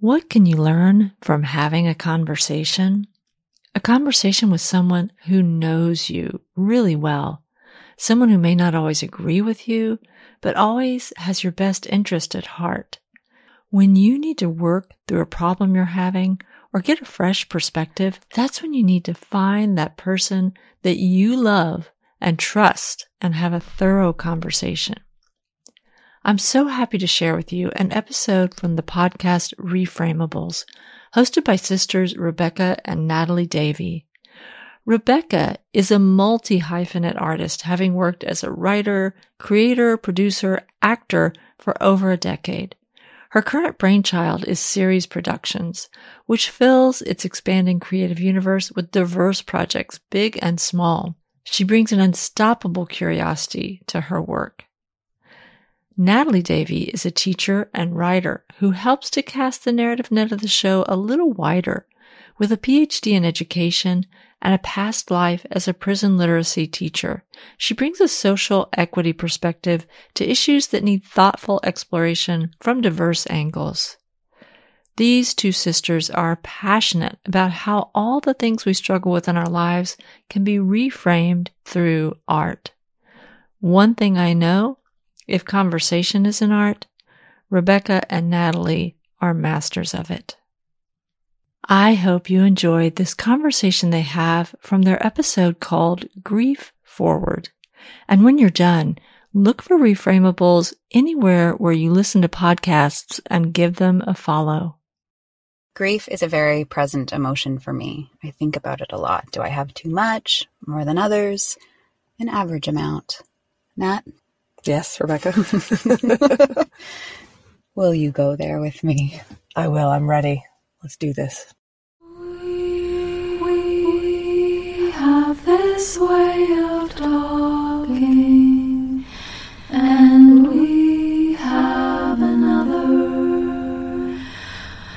What can you learn from having a conversation? A conversation with someone who knows you really well, someone who may not always agree with you, but always has your best interest at heart. When you need to work through a problem you're having or get a fresh perspective, that's when you need to find that person that you love and trust and have a thorough conversation. I'm so happy to share with you an episode from the podcast Reframables, hosted by sisters Rebecca and Natalie Davey. Rebecca is a multi hyphenate artist, having worked as a writer, creator, producer, actor for over a decade. Her current brainchild is Series Productions, which fills its expanding creative universe with diverse projects, big and small. She brings an unstoppable curiosity to her work. Natalie Davey is a teacher and writer who helps to cast the narrative net of the show a little wider. With a PhD in education and a past life as a prison literacy teacher, she brings a social equity perspective to issues that need thoughtful exploration from diverse angles. These two sisters are passionate about how all the things we struggle with in our lives can be reframed through art. One thing I know, if conversation is an art, Rebecca and Natalie are masters of it. I hope you enjoyed this conversation they have from their episode called Grief Forward. And when you're done, look for Reframables anywhere where you listen to podcasts and give them a follow. Grief is a very present emotion for me. I think about it a lot. Do I have too much? More than others? An average amount. Nat? Yes, Rebecca. Will you go there with me? I will. I'm ready. Let's do this. We have this way of talking, and we have another.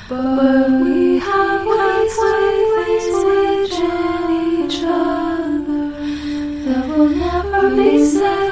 But we have ways, ways, which in each other that will never be said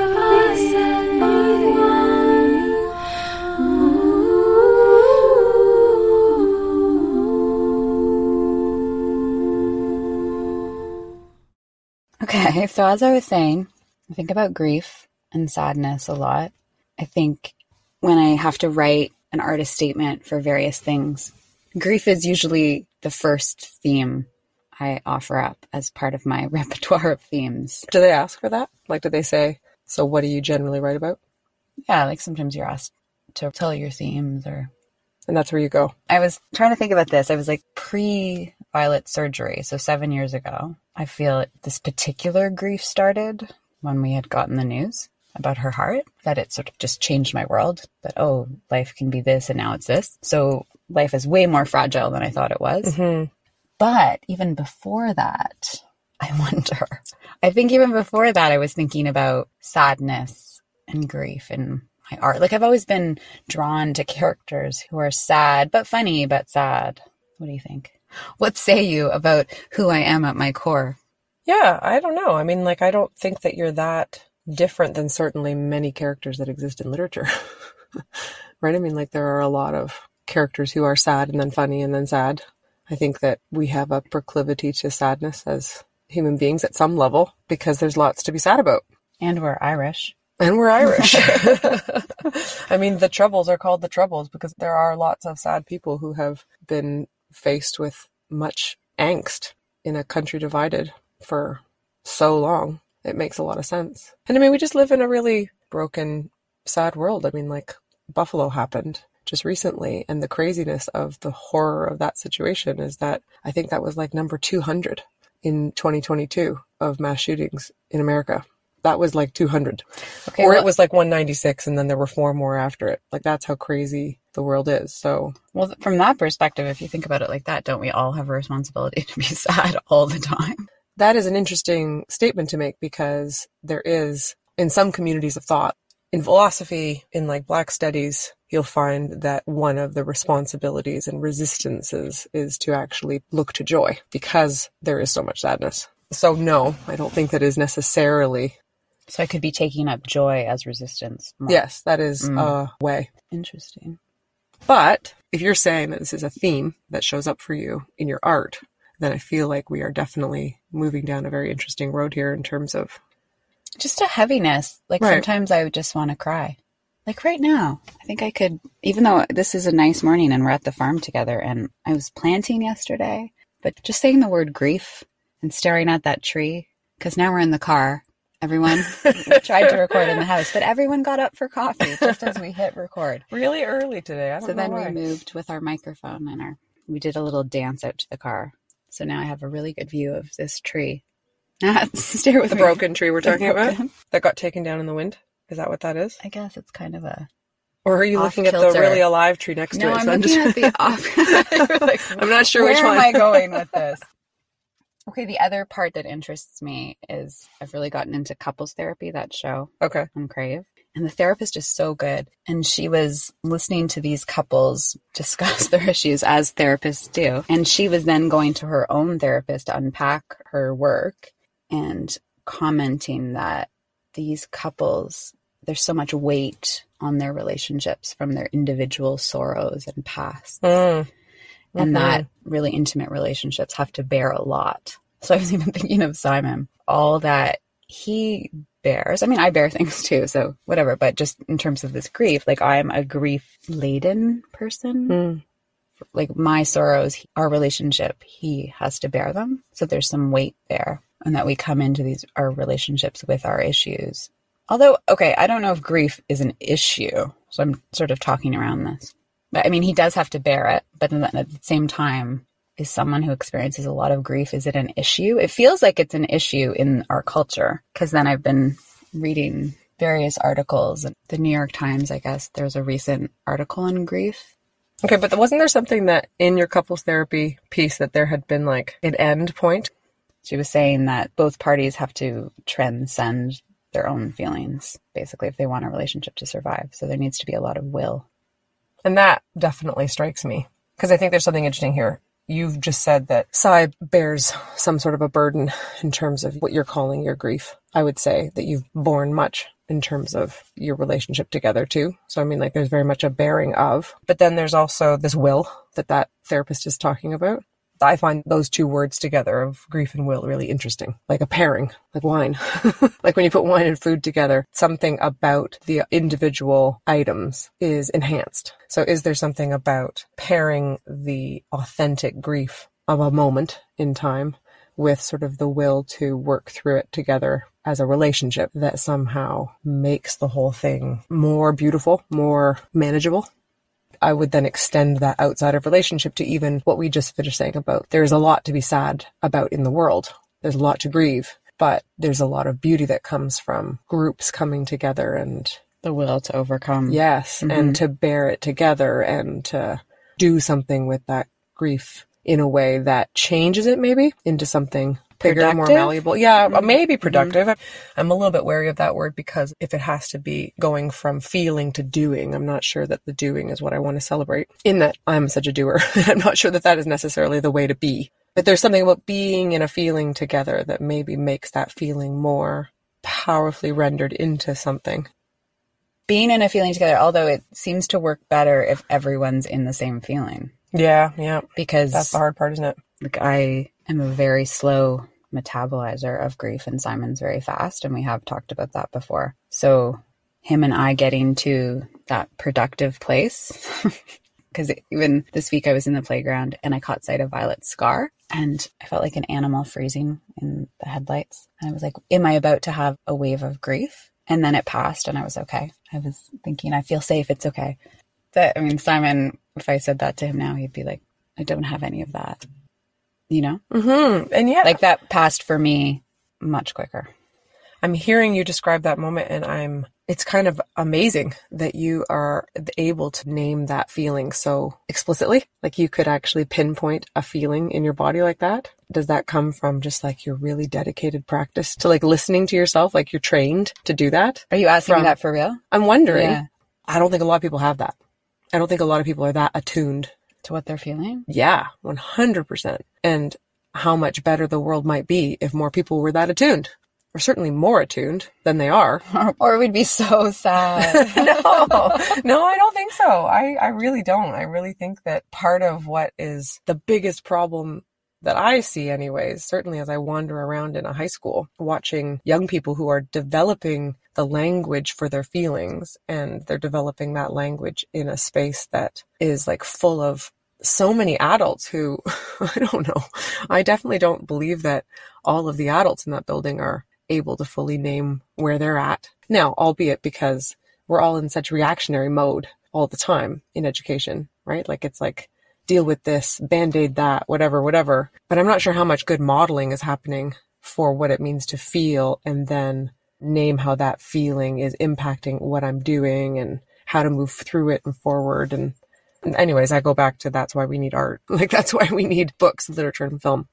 Okay, so as I was saying, I think about grief and sadness a lot. I think when I have to write an artist statement for various things, grief is usually the first theme I offer up as part of my repertoire of themes. Do they ask for that? Like, do they say, so what do you generally write about? Yeah, like sometimes you're asked to tell your themes or And that's where you go. I was trying to think about this. I was like pre Violet surgery, so seven years ago. I feel this particular grief started when we had gotten the news about her heart, that it sort of just changed my world. That, oh, life can be this and now it's this. So life is way more fragile than I thought it was. Mm-hmm. But even before that, I wonder. I think even before that, I was thinking about sadness and grief and my art. Like I've always been drawn to characters who are sad, but funny, but sad. What do you think? What say you about who I am at my core? Yeah, I don't know. I mean, like, I don't think that you're that different than certainly many characters that exist in literature. right? I mean, like, there are a lot of characters who are sad and then funny and then sad. I think that we have a proclivity to sadness as human beings at some level because there's lots to be sad about. And we're Irish. And we're Irish. I mean, the Troubles are called the Troubles because there are lots of sad people who have been faced with much angst in a country divided for so long. It makes a lot of sense. And I mean, we just live in a really broken, sad world. I mean, like, Buffalo happened just recently, and the craziness of the horror of that situation is that I think that was like number 200 in 2022 of mass shootings in America. That was like 200. Okay, or well- it was like 196, and then there were four more after it. Like, that's how crazy the world is. So, Well, from that perspective, if you think about it like that, don't we all have a responsibility to be sad all the time? that is an interesting statement to make because there is in some communities of thought in philosophy in like black studies you'll find that one of the responsibilities and resistances is to actually look to joy because there is so much sadness so no i don't think that is necessarily So I could be taking up joy as resistance. more. yes that is Mm. a way Interesting. But if you're saying that this is a theme that shows up for you in your art, then I feel like we are definitely moving down a very interesting road here in terms of Just a heaviness. Like Right. sometimes I would just want to cry. Like right now, I think I could, even though this is a nice morning and we're at the farm together and I was planting yesterday, but just saying the word grief and staring at that tree, because now we're in the car. Everyone tried to record in the house, but everyone got up for coffee just as we hit record. really early today. I don't So then why. we moved with our microphone and our we did a little dance out to the car. So now I have a really good view of this tree. Stare with the me. broken tree we're talking about that got taken down in the wind. Is that what that is? I guess it's kind of a Or are you looking at the really alive tree next no. to it? I'm So looking just- at the off. Like, I'm not sure where which am one. I going with this? Okay, the other part that interests me is I've really gotten into couples therapy. That show Okay. on Crave. And the therapist is so good. And she was listening to these couples discuss their issues as therapists do. And she was then going to her own therapist to unpack her work and commenting that these couples, there's so much weight on their relationships from their individual sorrows and past. Mm. And Mhm. that really intimate relationships have to bear a lot. So I was even thinking of Simon, all that he bears. I mean, I bear things too, so whatever, but just in terms of this grief, like I'm a grief laden person. Mm. Like my sorrows, our relationship, he has to bear them. So there's some weight there. And that we come into these, our relationships with our issues. Although, okay, I don't know if grief is an issue. So I'm sort of talking around this. But I mean, he does have to bear it. But then at the same time, is someone who experiences a lot of grief, is it an issue? It feels like it's an issue in our culture. Because then I've been reading various articles. The New York Times, I guess, there's a recent article on grief. Okay, but wasn't there something that in your couples therapy piece that there had been like an end point? She was saying that both parties have to transcend their own feelings, basically, if they want a relationship to survive. So there needs to be a lot of will. And that definitely strikes me because I think there's something interesting here. You've just said that Sai bears some sort of a burden in terms of what you're calling your grief. I would say that you've borne much in terms of your relationship together too. So I mean, like there's very much a bearing of, but then there's also this will that that therapist is talking about. I find those two words together of grief and will really interesting, like a pairing, like wine. like when you put wine and food together, something about the individual items is enhanced. So is there something about pairing the authentic grief of a moment in time with sort of the will to work through it together as a relationship that somehow makes the whole thing more beautiful, more manageable? I would then extend that outside of relationship to even what we just finished saying about there's a lot to be sad about in the world. There's a lot to grieve, but there's a lot of beauty that comes from groups coming together and The will to overcome. yes, and mm-hmm. to bear it together and to do something with that grief in a way that changes it maybe into something bigger, more Productive? malleable. Yeah, mm-hmm. maybe mm-hmm. productive. I'm a little bit wary of that word because if it has to be going from feeling to doing, I'm not sure that the doing is what I want to celebrate. In that I'm such a doer, I'm not sure that that is necessarily the way to be. But there's something about being and a feeling together that maybe makes that feeling more powerfully rendered into something. Being in a feeling together, although it seems to work better if everyone's in the same feeling. Yeah, yeah. Because That's the hard part, isn't it? like I am a very slow metabolizer of grief and Simon's very fast and we have talked about that before. So him and I getting to that productive place because even this week I was in the playground and I caught sight of Violet's scar and I felt like an animal freezing in the headlights. And I was like, am I about to have a wave of grief? And then it passed and I was okay. I was thinking, I feel safe. It's okay. That, I mean, Simon, if I said that to him now, he'd be like, I don't have any of that. You know? Mm-hmm. And yeah, Like that passed for me much quicker. I'm hearing you describe that moment and I'm, it's kind of amazing that you are able to name that feeling so explicitly. Like you could actually pinpoint a feeling in your body like that. Does that come from just like your really dedicated practice to like listening to yourself? Like you're trained to do that? Are you asking From- me that for real? I'm wondering. Yeah. I don't think a lot of people have that. I don't think a lot of people are that attuned To what they're feeling? Yeah, 100%. And how much better the world might be if more people were that attuned. or certainly more attuned than they are. or we'd be so sad. no, no, I don't think so. I, I really don't. I really think that part of what is the biggest problem that I see anyways, certainly as I wander around in a high school, watching young people who are developing the language for their feelings and they're developing that language in a space that is like full of so many adults who, I don't know, I definitely don't believe that all of the adults in that building are able to fully name where they're at. Now, albeit because we're all in such reactionary mode all the time in education, right? Like it's like, deal with this, band-aid that, whatever, whatever. But I'm not sure how much good modeling is happening for what it means to feel and then name how that feeling is impacting what I'm doing and how to move through it and forward. And, and anyways, I go back to that's why we need art. Like that's why we need books, literature, and film.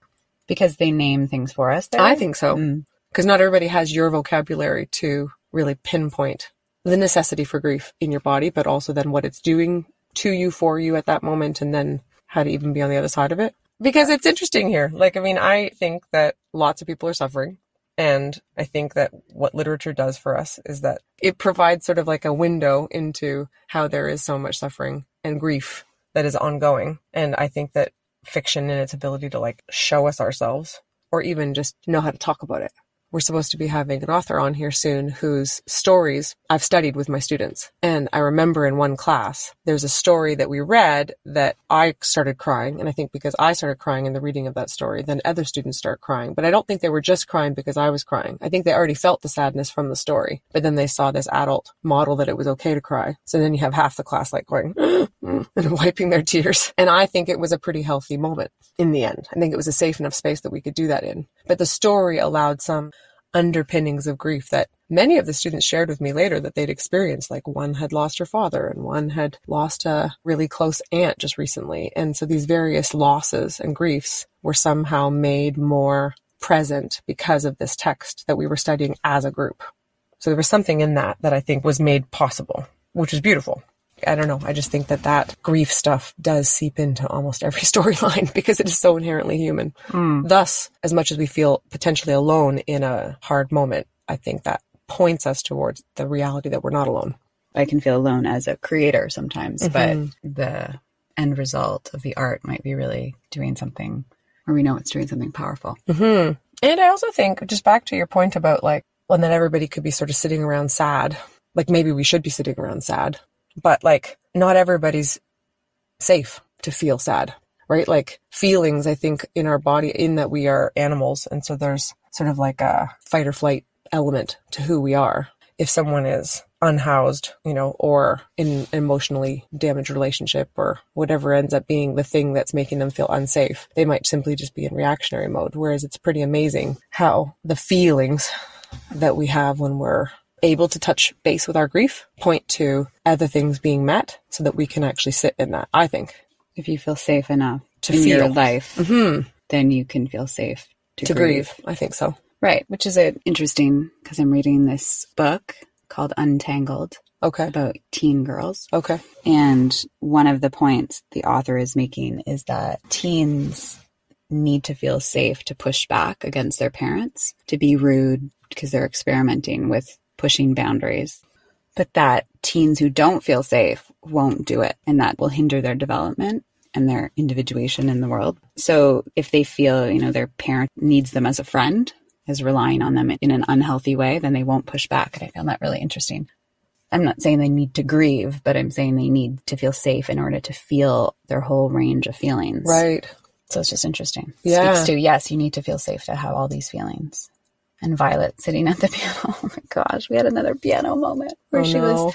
because they name things for us. there? I think so. Mm. Because not everybody has your vocabulary to really pinpoint the necessity for grief in your body, but also then what it's doing to you, for you at that moment, and then how to even be on the other side of it. Because it's interesting here. Like, I mean, I think that lots of people are suffering. And I think that what literature does for us is that it provides sort of like a window into how there is so much suffering and grief that is ongoing. And I think that fiction and its ability to like show us ourselves or even just know how to talk about it. We're supposed to be having an author on here soon whose stories I've studied with my students. And I remember in one class, there's a story that we read that I started crying. And I think because I started crying in the reading of that story, then other students start crying. But I don't think they were just crying because I was crying. I think they already felt the sadness from the story. But then they saw this adult model that it was okay to cry. So then you have half the class like going and wiping their tears. And I think it was a pretty healthy moment in the end. I think it was a safe enough space that we could do that in. But the story allowed some underpinnings of grief that many of the students shared with me later that they'd experienced. Like one had lost her father and one had lost a really close aunt just recently. And so these various losses and griefs were somehow made more present because of this text that we were studying as a group. So there was something in that that I think was made possible, which is beautiful. I don't know. I just think that that grief stuff does seep into almost every storyline because it is so inherently human. Thus, as much as we feel potentially alone in a hard moment, I think that points us towards the reality that we're not alone. I can feel alone as a creator sometimes, Mhm. but the end result of the art might be really doing something, or we know it's doing something powerful. hmm And I also think, just back to your point about like, well, that everybody could be sort of sitting around sad. Like maybe we should be sitting around sad, but like not everybody's safe to feel sad, right? Like feelings, I think in our body, in that we are animals. And so there's sort of like a fight or flight element to who we are. If someone is unhoused, you know, or in emotionally damaged relationship or whatever ends up being the thing that's making them feel unsafe, they might simply just be in reactionary mode. Whereas it's pretty amazing how the feelings that we have when we're able to touch base with our grief point to other things being met so that we can actually sit in that, I think. If you feel safe enough To in your feel. life, hmm then you can feel safe to, To grieve. I think so. Right, which is interesting because I'm reading this book called Untangled Okay. about teen girls. Okay. And one of the points the author is making is that teens need to feel safe to push back against their parents, to be rude because they're experimenting with pushing boundaries. But that teens who don't feel safe won't do it, and that will hinder their development and their individuation in the world. So if they feel, you know, their parent needs them as a friend, is relying on them in an unhealthy way, then they won't push back. And I found that really interesting. I'm not saying they need to grieve, but I'm saying they need to feel safe in order to feel their whole range of feelings. Right. So it's just interesting. Yeah. Speaks to yes, you need to feel safe to have all these feelings. And Violet sitting at the piano. Oh my gosh, we had another piano moment where oh, she no. was.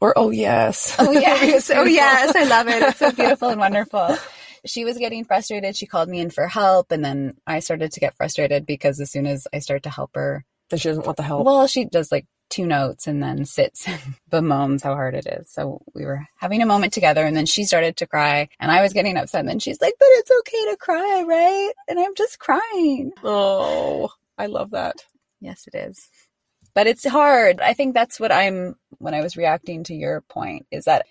Or, oh, yes. Oh yes, oh yes, I love it. It's so beautiful and wonderful. She was getting frustrated. She called me in for help, and then I started to get frustrated because as soon as I start to help her, And she doesn't want the help. well, she does like two notes and then sits and bemoans how hard it is. So we were having a moment together and then she started to cry and I was getting upset and then she's like, but it's okay to cry, right? And I'm just crying. oh, I love that. Yes, it is. But it's hard. I think that's what I'm, when I was reacting to your point, is that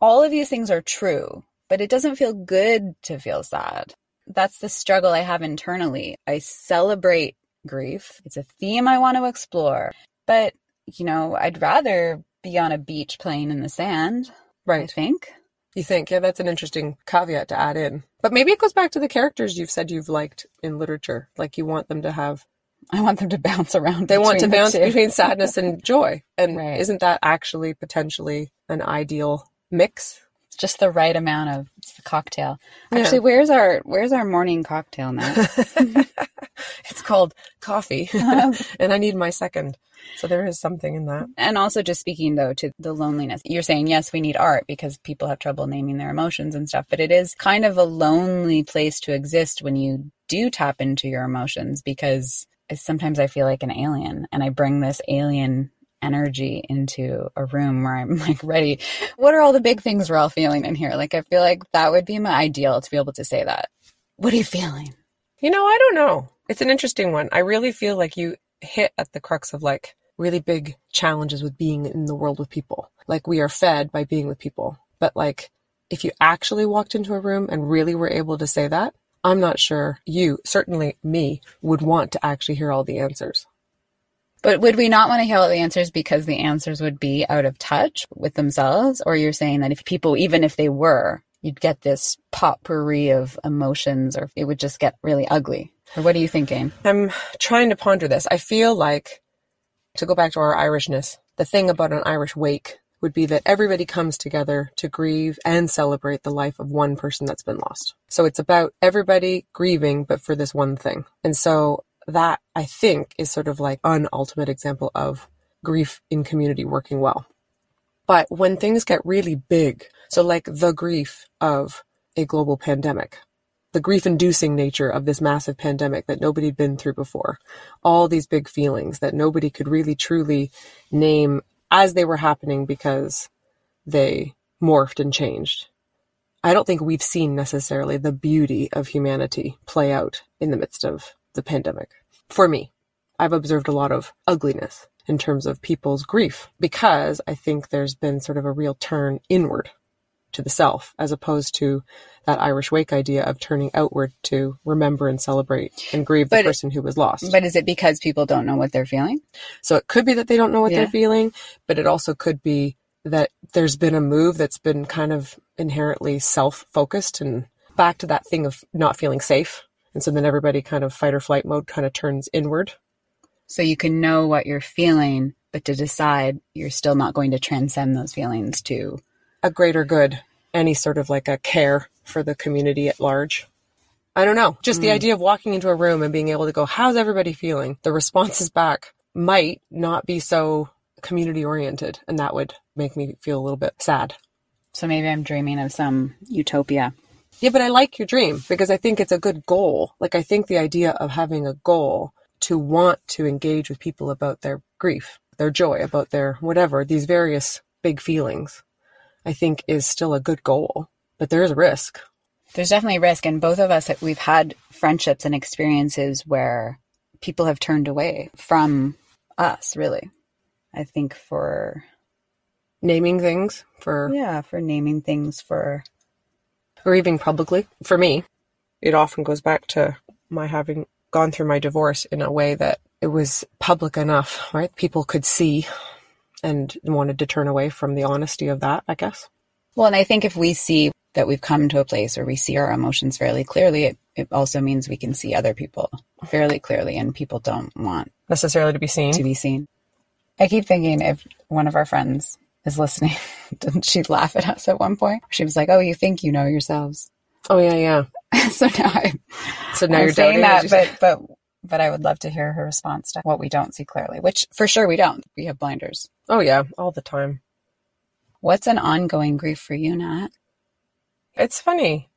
all of these things are true, but it doesn't feel good to feel sad. That's the struggle I have internally. I celebrate grief. It's a theme I want to explore. But, you know, I'd rather be on a beach playing in the sand, Right. I think. You think, yeah, that's an interesting caveat to add in. But maybe it goes back to the characters you've said you've liked in literature. Like you want them to have, I want them to bounce around. they want to bounce two. between sadness and joy. And Right. isn't that actually potentially an ideal mix? Just the right amount of it's the cocktail. Yeah. Actually, where's our where's our morning cocktail now? it's called coffee, uh-huh. and I need my second. So there is something in that. and also just speaking though to the loneliness. You're saying yes, we need art because people have trouble naming their emotions and stuff, but it is kind of a lonely place to exist when you do tap into your emotions because sometimes I feel like an alien and I bring this alien energy into a room where I'm like ready. What are all the big things we're all feeling in here? Like I feel like that would be my ideal to be able to say that. What are you feeling? You know, I don't know. It's an interesting one. I really feel like you hit at the crux of like really big challenges with being in the world with people. Like we are fed by being with people. But like if you actually walked into a room and really were able to say that, I'm not sure you, certainly me, would want to actually hear all the answers. But would we not want to hear all the answers because the answers would be out of touch with themselves? Or you're saying that if people, even if they were, you'd get this potpourri of emotions or it would just get really ugly? Or what are you thinking? I'm trying to ponder this. I feel like, to go back to our Irishness, the thing about an Irish wake would be that everybody comes together to grieve and celebrate the life of one person that's been lost. So it's about everybody grieving, but for this one thing. And so that I think is sort of like an ultimate example of grief in community working well. But when things get really big, so like the grief of a global pandemic, the grief inducing nature of this massive pandemic that nobody had been through before, all these big feelings that nobody could really truly name as they were happening because they morphed and changed. I don't think we've seen necessarily the beauty of humanity play out in the midst of the pandemic. For me, I've observed a lot of ugliness in terms of people's grief because I think there's been sort of a real turn inward to the self as opposed to that Irish wake idea of turning outward to remember and celebrate and grieve the person who was lost. But is it because people don't know what they're feeling? So it could be that they don't know what Yeah. they're feeling, but it also could be that there's been a move that's been kind of inherently self focused and back to that thing of not feeling safe. And so then everybody kind of fight or flight mode kind of turns inward. So you can know what you're feeling, but to decide you're still not going to transcend those feelings to A greater good, any sort of like a care for the community at large. I don't know. Just the hmm. idea of walking into a room and being able to go, how's everybody feeling? The responses back might not be so community oriented. And that would make me feel a little bit sad. so maybe I'm dreaming of some utopia. Yeah, but I like your dream because I think it's a good goal. Like, I think the idea of having a goal to want to engage with people about their grief, their joy, about their whatever, these various big feelings, I think is still a good goal. But there is a risk. There's definitely a risk, and both of us we've had friendships and experiences where people have turned away from us. Really, I think for Naming things for yeah, for naming things for grieving publicly, for me, it often goes back to my having gone through my divorce in a way that it was public enough, right? People could see and wanted to turn away from the honesty of that, I guess. well, and I think if we see that we've come to a place where we see our emotions fairly clearly, it, it also means we can see other people fairly clearly, and people don't want Necessarily to be seen. to be seen. I keep thinking if one of our friends is listening, didn't she laugh at us at one point? She was like, "Oh, you think you know yourselves." Oh yeah, yeah. so now I, So now I'm you're saying that, but but but I would love to hear her response to what we don't see clearly, which for sure we don't. We have blinders. Oh yeah, all the time. What's an ongoing grief for you, Nat? It's funny.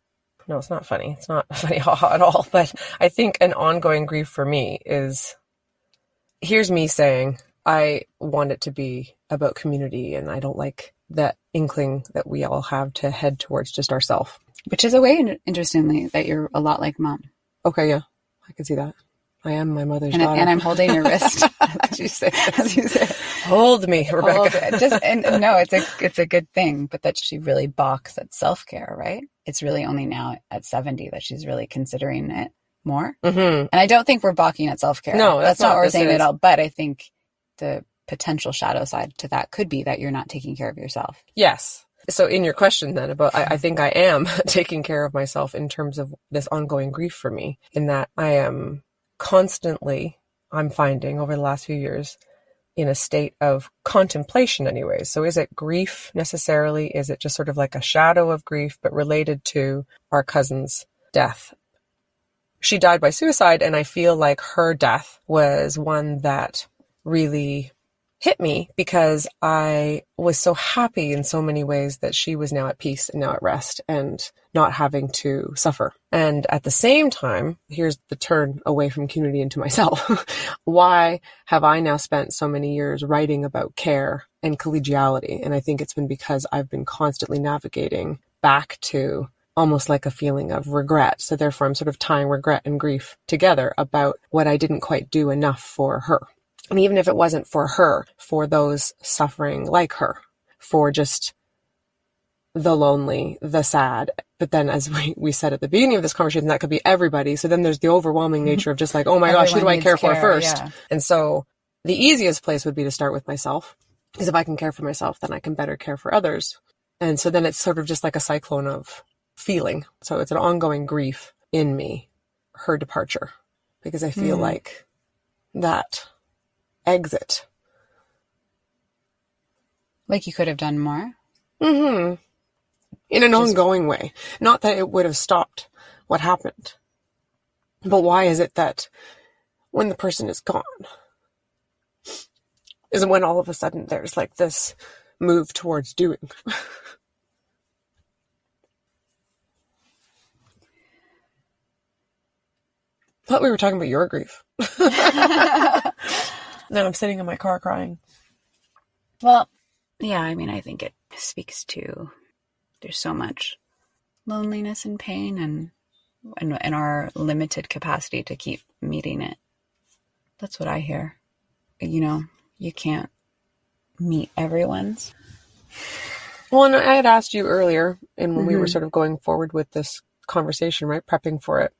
No, it's not funny. It's not funny at all. But I think an ongoing grief for me is here's me saying I want it to be about community and I don't like that inkling that we all have to head towards just ourself. Which is a way, interestingly, that you're a lot like mom. Okay, yeah. I can see that. I am my mother's And, daughter. and I'm holding your wrist. As you say. As you say. Hold me, Hold Rebecca. it. Just and and no, it's a it's a good thing, but that she really balks at self care, right? It's really only now at seventy that she's really considering it more. hmm And I don't think we're balking at self care. No, that's not not what we're saying is. at all. But I think the potential shadow side to that could be that you're not taking care of yourself. Yes. So in your question then about, I, I think I am taking care of myself in terms of this ongoing grief for me in that I am constantly, I'm finding over the last few years in a state of contemplation anyways. So is it grief necessarily? Is it just sort of like a shadow of grief, but related to our cousin's death? She died by suicide and I feel like her death was one that really hit me because I was so happy in so many ways that she was now at peace and now at rest and not having to suffer. And at the same time, here's the turn away from community into myself. Why have I now spent so many years writing about care and collegiality? And I think it's been because I've been constantly navigating back to almost like a feeling of regret. So therefore I'm sort of tying regret and grief together about what I didn't quite do enough for her. And even if it wasn't for her, for those suffering like her, for just the lonely, the sad. But then as we, we said at the beginning of this conversation, that could be everybody. So then there's the overwhelming nature of just like, oh my gosh, who do I needs care for first? yeah. And so the easiest place would be to start with myself. Because if I can care for myself, then I can better care for others. And so then it's sort of just like a cyclone of feeling. So it's an ongoing grief in me, her departure, because I feel Hmm. like that exit. Like you could have done more. Mm-hmm. In an Just- ongoing way. Not that it would have stopped what happened. But why is it that when the person is gone, is when all of a sudden there's like this move towards doing? Thought we were talking about your grief. Then I'm sitting in my car crying. Well, yeah, I mean, I think it speaks to there's so much loneliness and pain and and, and our limited capacity to keep meeting it. That's what I hear. You know, you can't meet everyone's. Well, and I had asked you earlier, and when we were Mhm. sort of going forward with this conversation, right, prepping for it,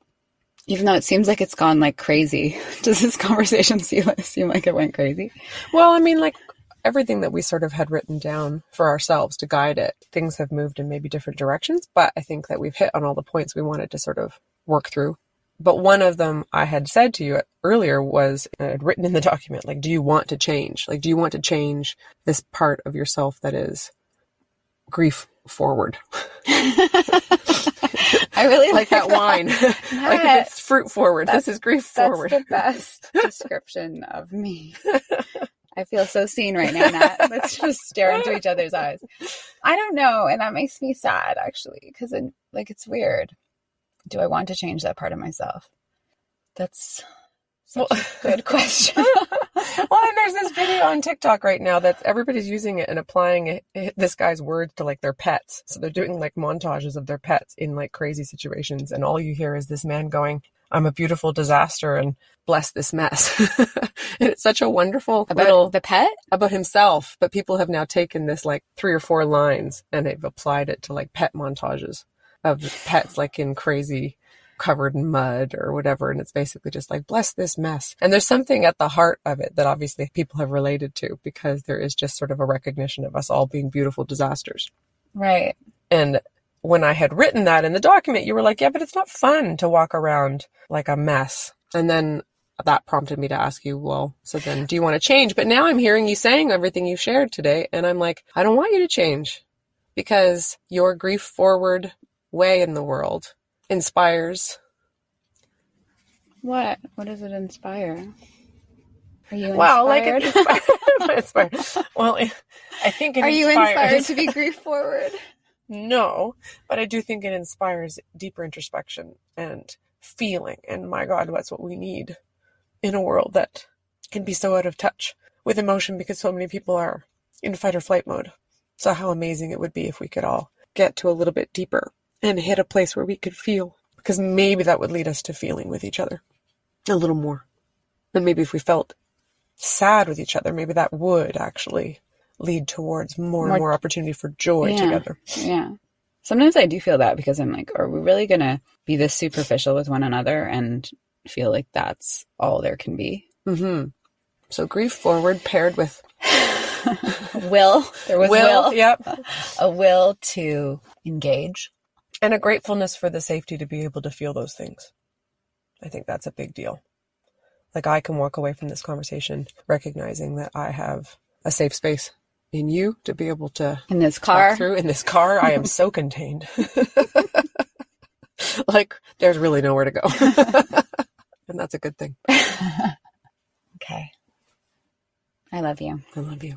Even though it seems like it's gone like crazy. Does this conversation seem like, it went crazy? Well, I mean, like everything that we sort of had written down for ourselves to guide it, things have moved in maybe different directions, but I think that we've hit on all the points we wanted to sort of work through. But one of them I had said to you earlier was I had written in the document, like, do you want to change? Like, do you want to change this part of yourself that is grief forward? I really Like that wine. like it's fruit forward. This is grief That's forward. the best description of me. I feel so seen right now, Nat. Let's just stare into each other's eyes. I don't know, and that makes me sad actually, because it, like it's weird. Do I want to change that part of myself? That's such Well- a good question. well, and there's this video on TikTok right now that everybody's using it and applying it, it- this guy's words to like their pets. So they're doing like montages of their pets in like crazy situations, and all you hear is this man going, "I'm a beautiful disaster," and bless this mess. and it's such a wonderful About little the pet? about himself. But people have now taken this like three or four lines and they've applied it to like pet montages of pets like in crazy covered in mud or whatever. And it's basically just like, bless this mess. And there's something at the heart of it that obviously people have related to because there is just sort of a recognition of us all being beautiful disasters. Right. And when I had written that in the document, you were like, yeah, but it's not fun to walk around like a mess. And then that prompted me to ask you, well, so then do you want to change? But now I'm hearing you saying everything you shared today. And I'm like, I don't want you to change because your grief forward way in the world inspires. What? What does it inspire? Are you Well, like inspired? it inspires. inspired. Well, it- I think it Are you inspired to be grief forward? No, but I do think it inspires deeper introspection and feeling. And my God, that's what we need in a world that can be so out of touch with emotion because so many people are in fight or flight mode. So, how amazing it would be if we could all get to a little bit deeper and hit a place where we could feel, because maybe that would lead us to feeling with each other a little more. And maybe if we felt sad with each other, maybe that would actually lead towards more, More- and more opportunity for joy Yeah. together. Yeah. Sometimes I do feel that because I'm like, are we really going to be this superficial with one another and feel like that's all there can be? Mm-hmm. So grief forward paired with will. There was will. Yep. A will to engage. And a gratefulness for the safety to be able to feel those things. I think that's a big deal. Like I can walk away from this conversation recognizing that I have a safe space in you to be able to In this car. through. In this car, I am so contained. like there's really nowhere to go. and that's a good thing. Okay. I love you. I love you.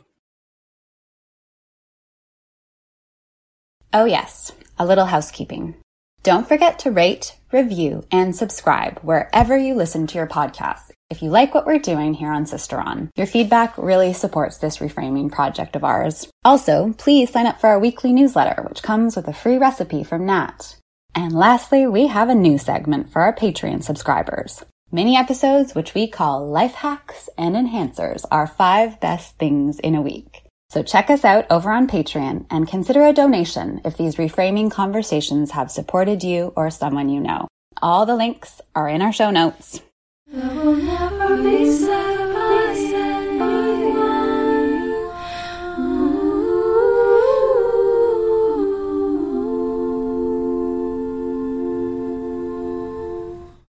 Oh, yes, a little housekeeping. Don't forget to rate, review, and subscribe wherever you listen to your podcasts. If you like what we're doing here on Sister On, your feedback really supports this reframing project of ours. Also, please sign up for our weekly newsletter, which comes with a free recipe from Nat. And lastly, we have a new segment for our Patreon subscribers. Mini episodes, which we call Life Hacks and Enhancers, are five best things in a week. So check us out over on Patreon and consider a donation if these reframing conversations have supported you or someone you know. All the links are in our show notes.